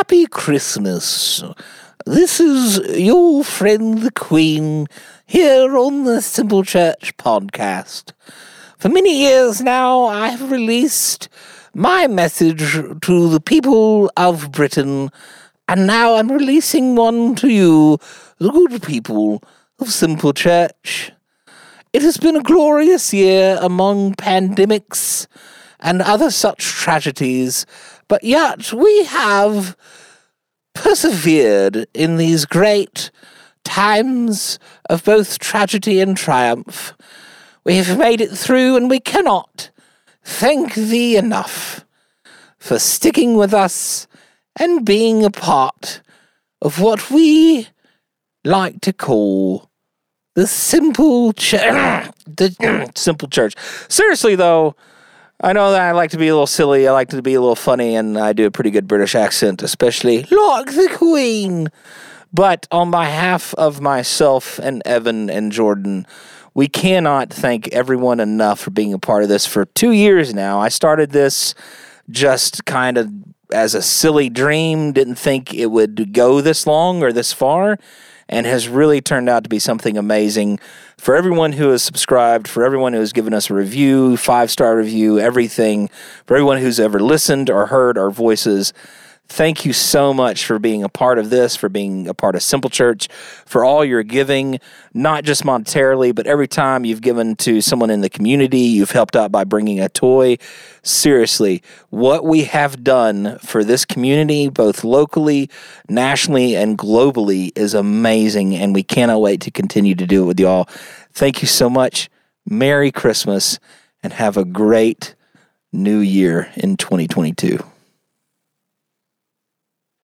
Happy Christmas. This is your friend the Queen here on the Simple Church podcast. For many years now, I have released my message to the people of Britain, and now I'm releasing one to you, the good people of Simple Church. It has been a glorious year among pandemics and other such tragedies, but yet we have persevered in these great times of both tragedy and triumph. We have made it through, and we cannot thank thee enough for sticking with us and being a part of what we like to call the simple church. the simple church. Seriously, though, I know that I like to be a little silly. I like to be a little funny, and I do a pretty good British accent, especially like the Queen. But on behalf of myself and Evan and Jordan, we cannot thank everyone enough for being a part of this for two years now. I started this just kind of as a silly dream, didn't think it would go this long or this far and has really turned out to be something amazing for everyone who has subscribed, for everyone who has given us a review, five star review, everything, for everyone who's ever listened or heard our voices. Thank you so much for being a part of this, for being a part of Simple Church, for all your giving, not just monetarily, but every time you've given to someone in the community, you've helped out by bringing a toy. Seriously, what we have done for this community, both locally, nationally, and globally, is amazing, and we cannot wait to continue to do it with y'all. Thank you so much. Merry Christmas, and have a great new year in 2022.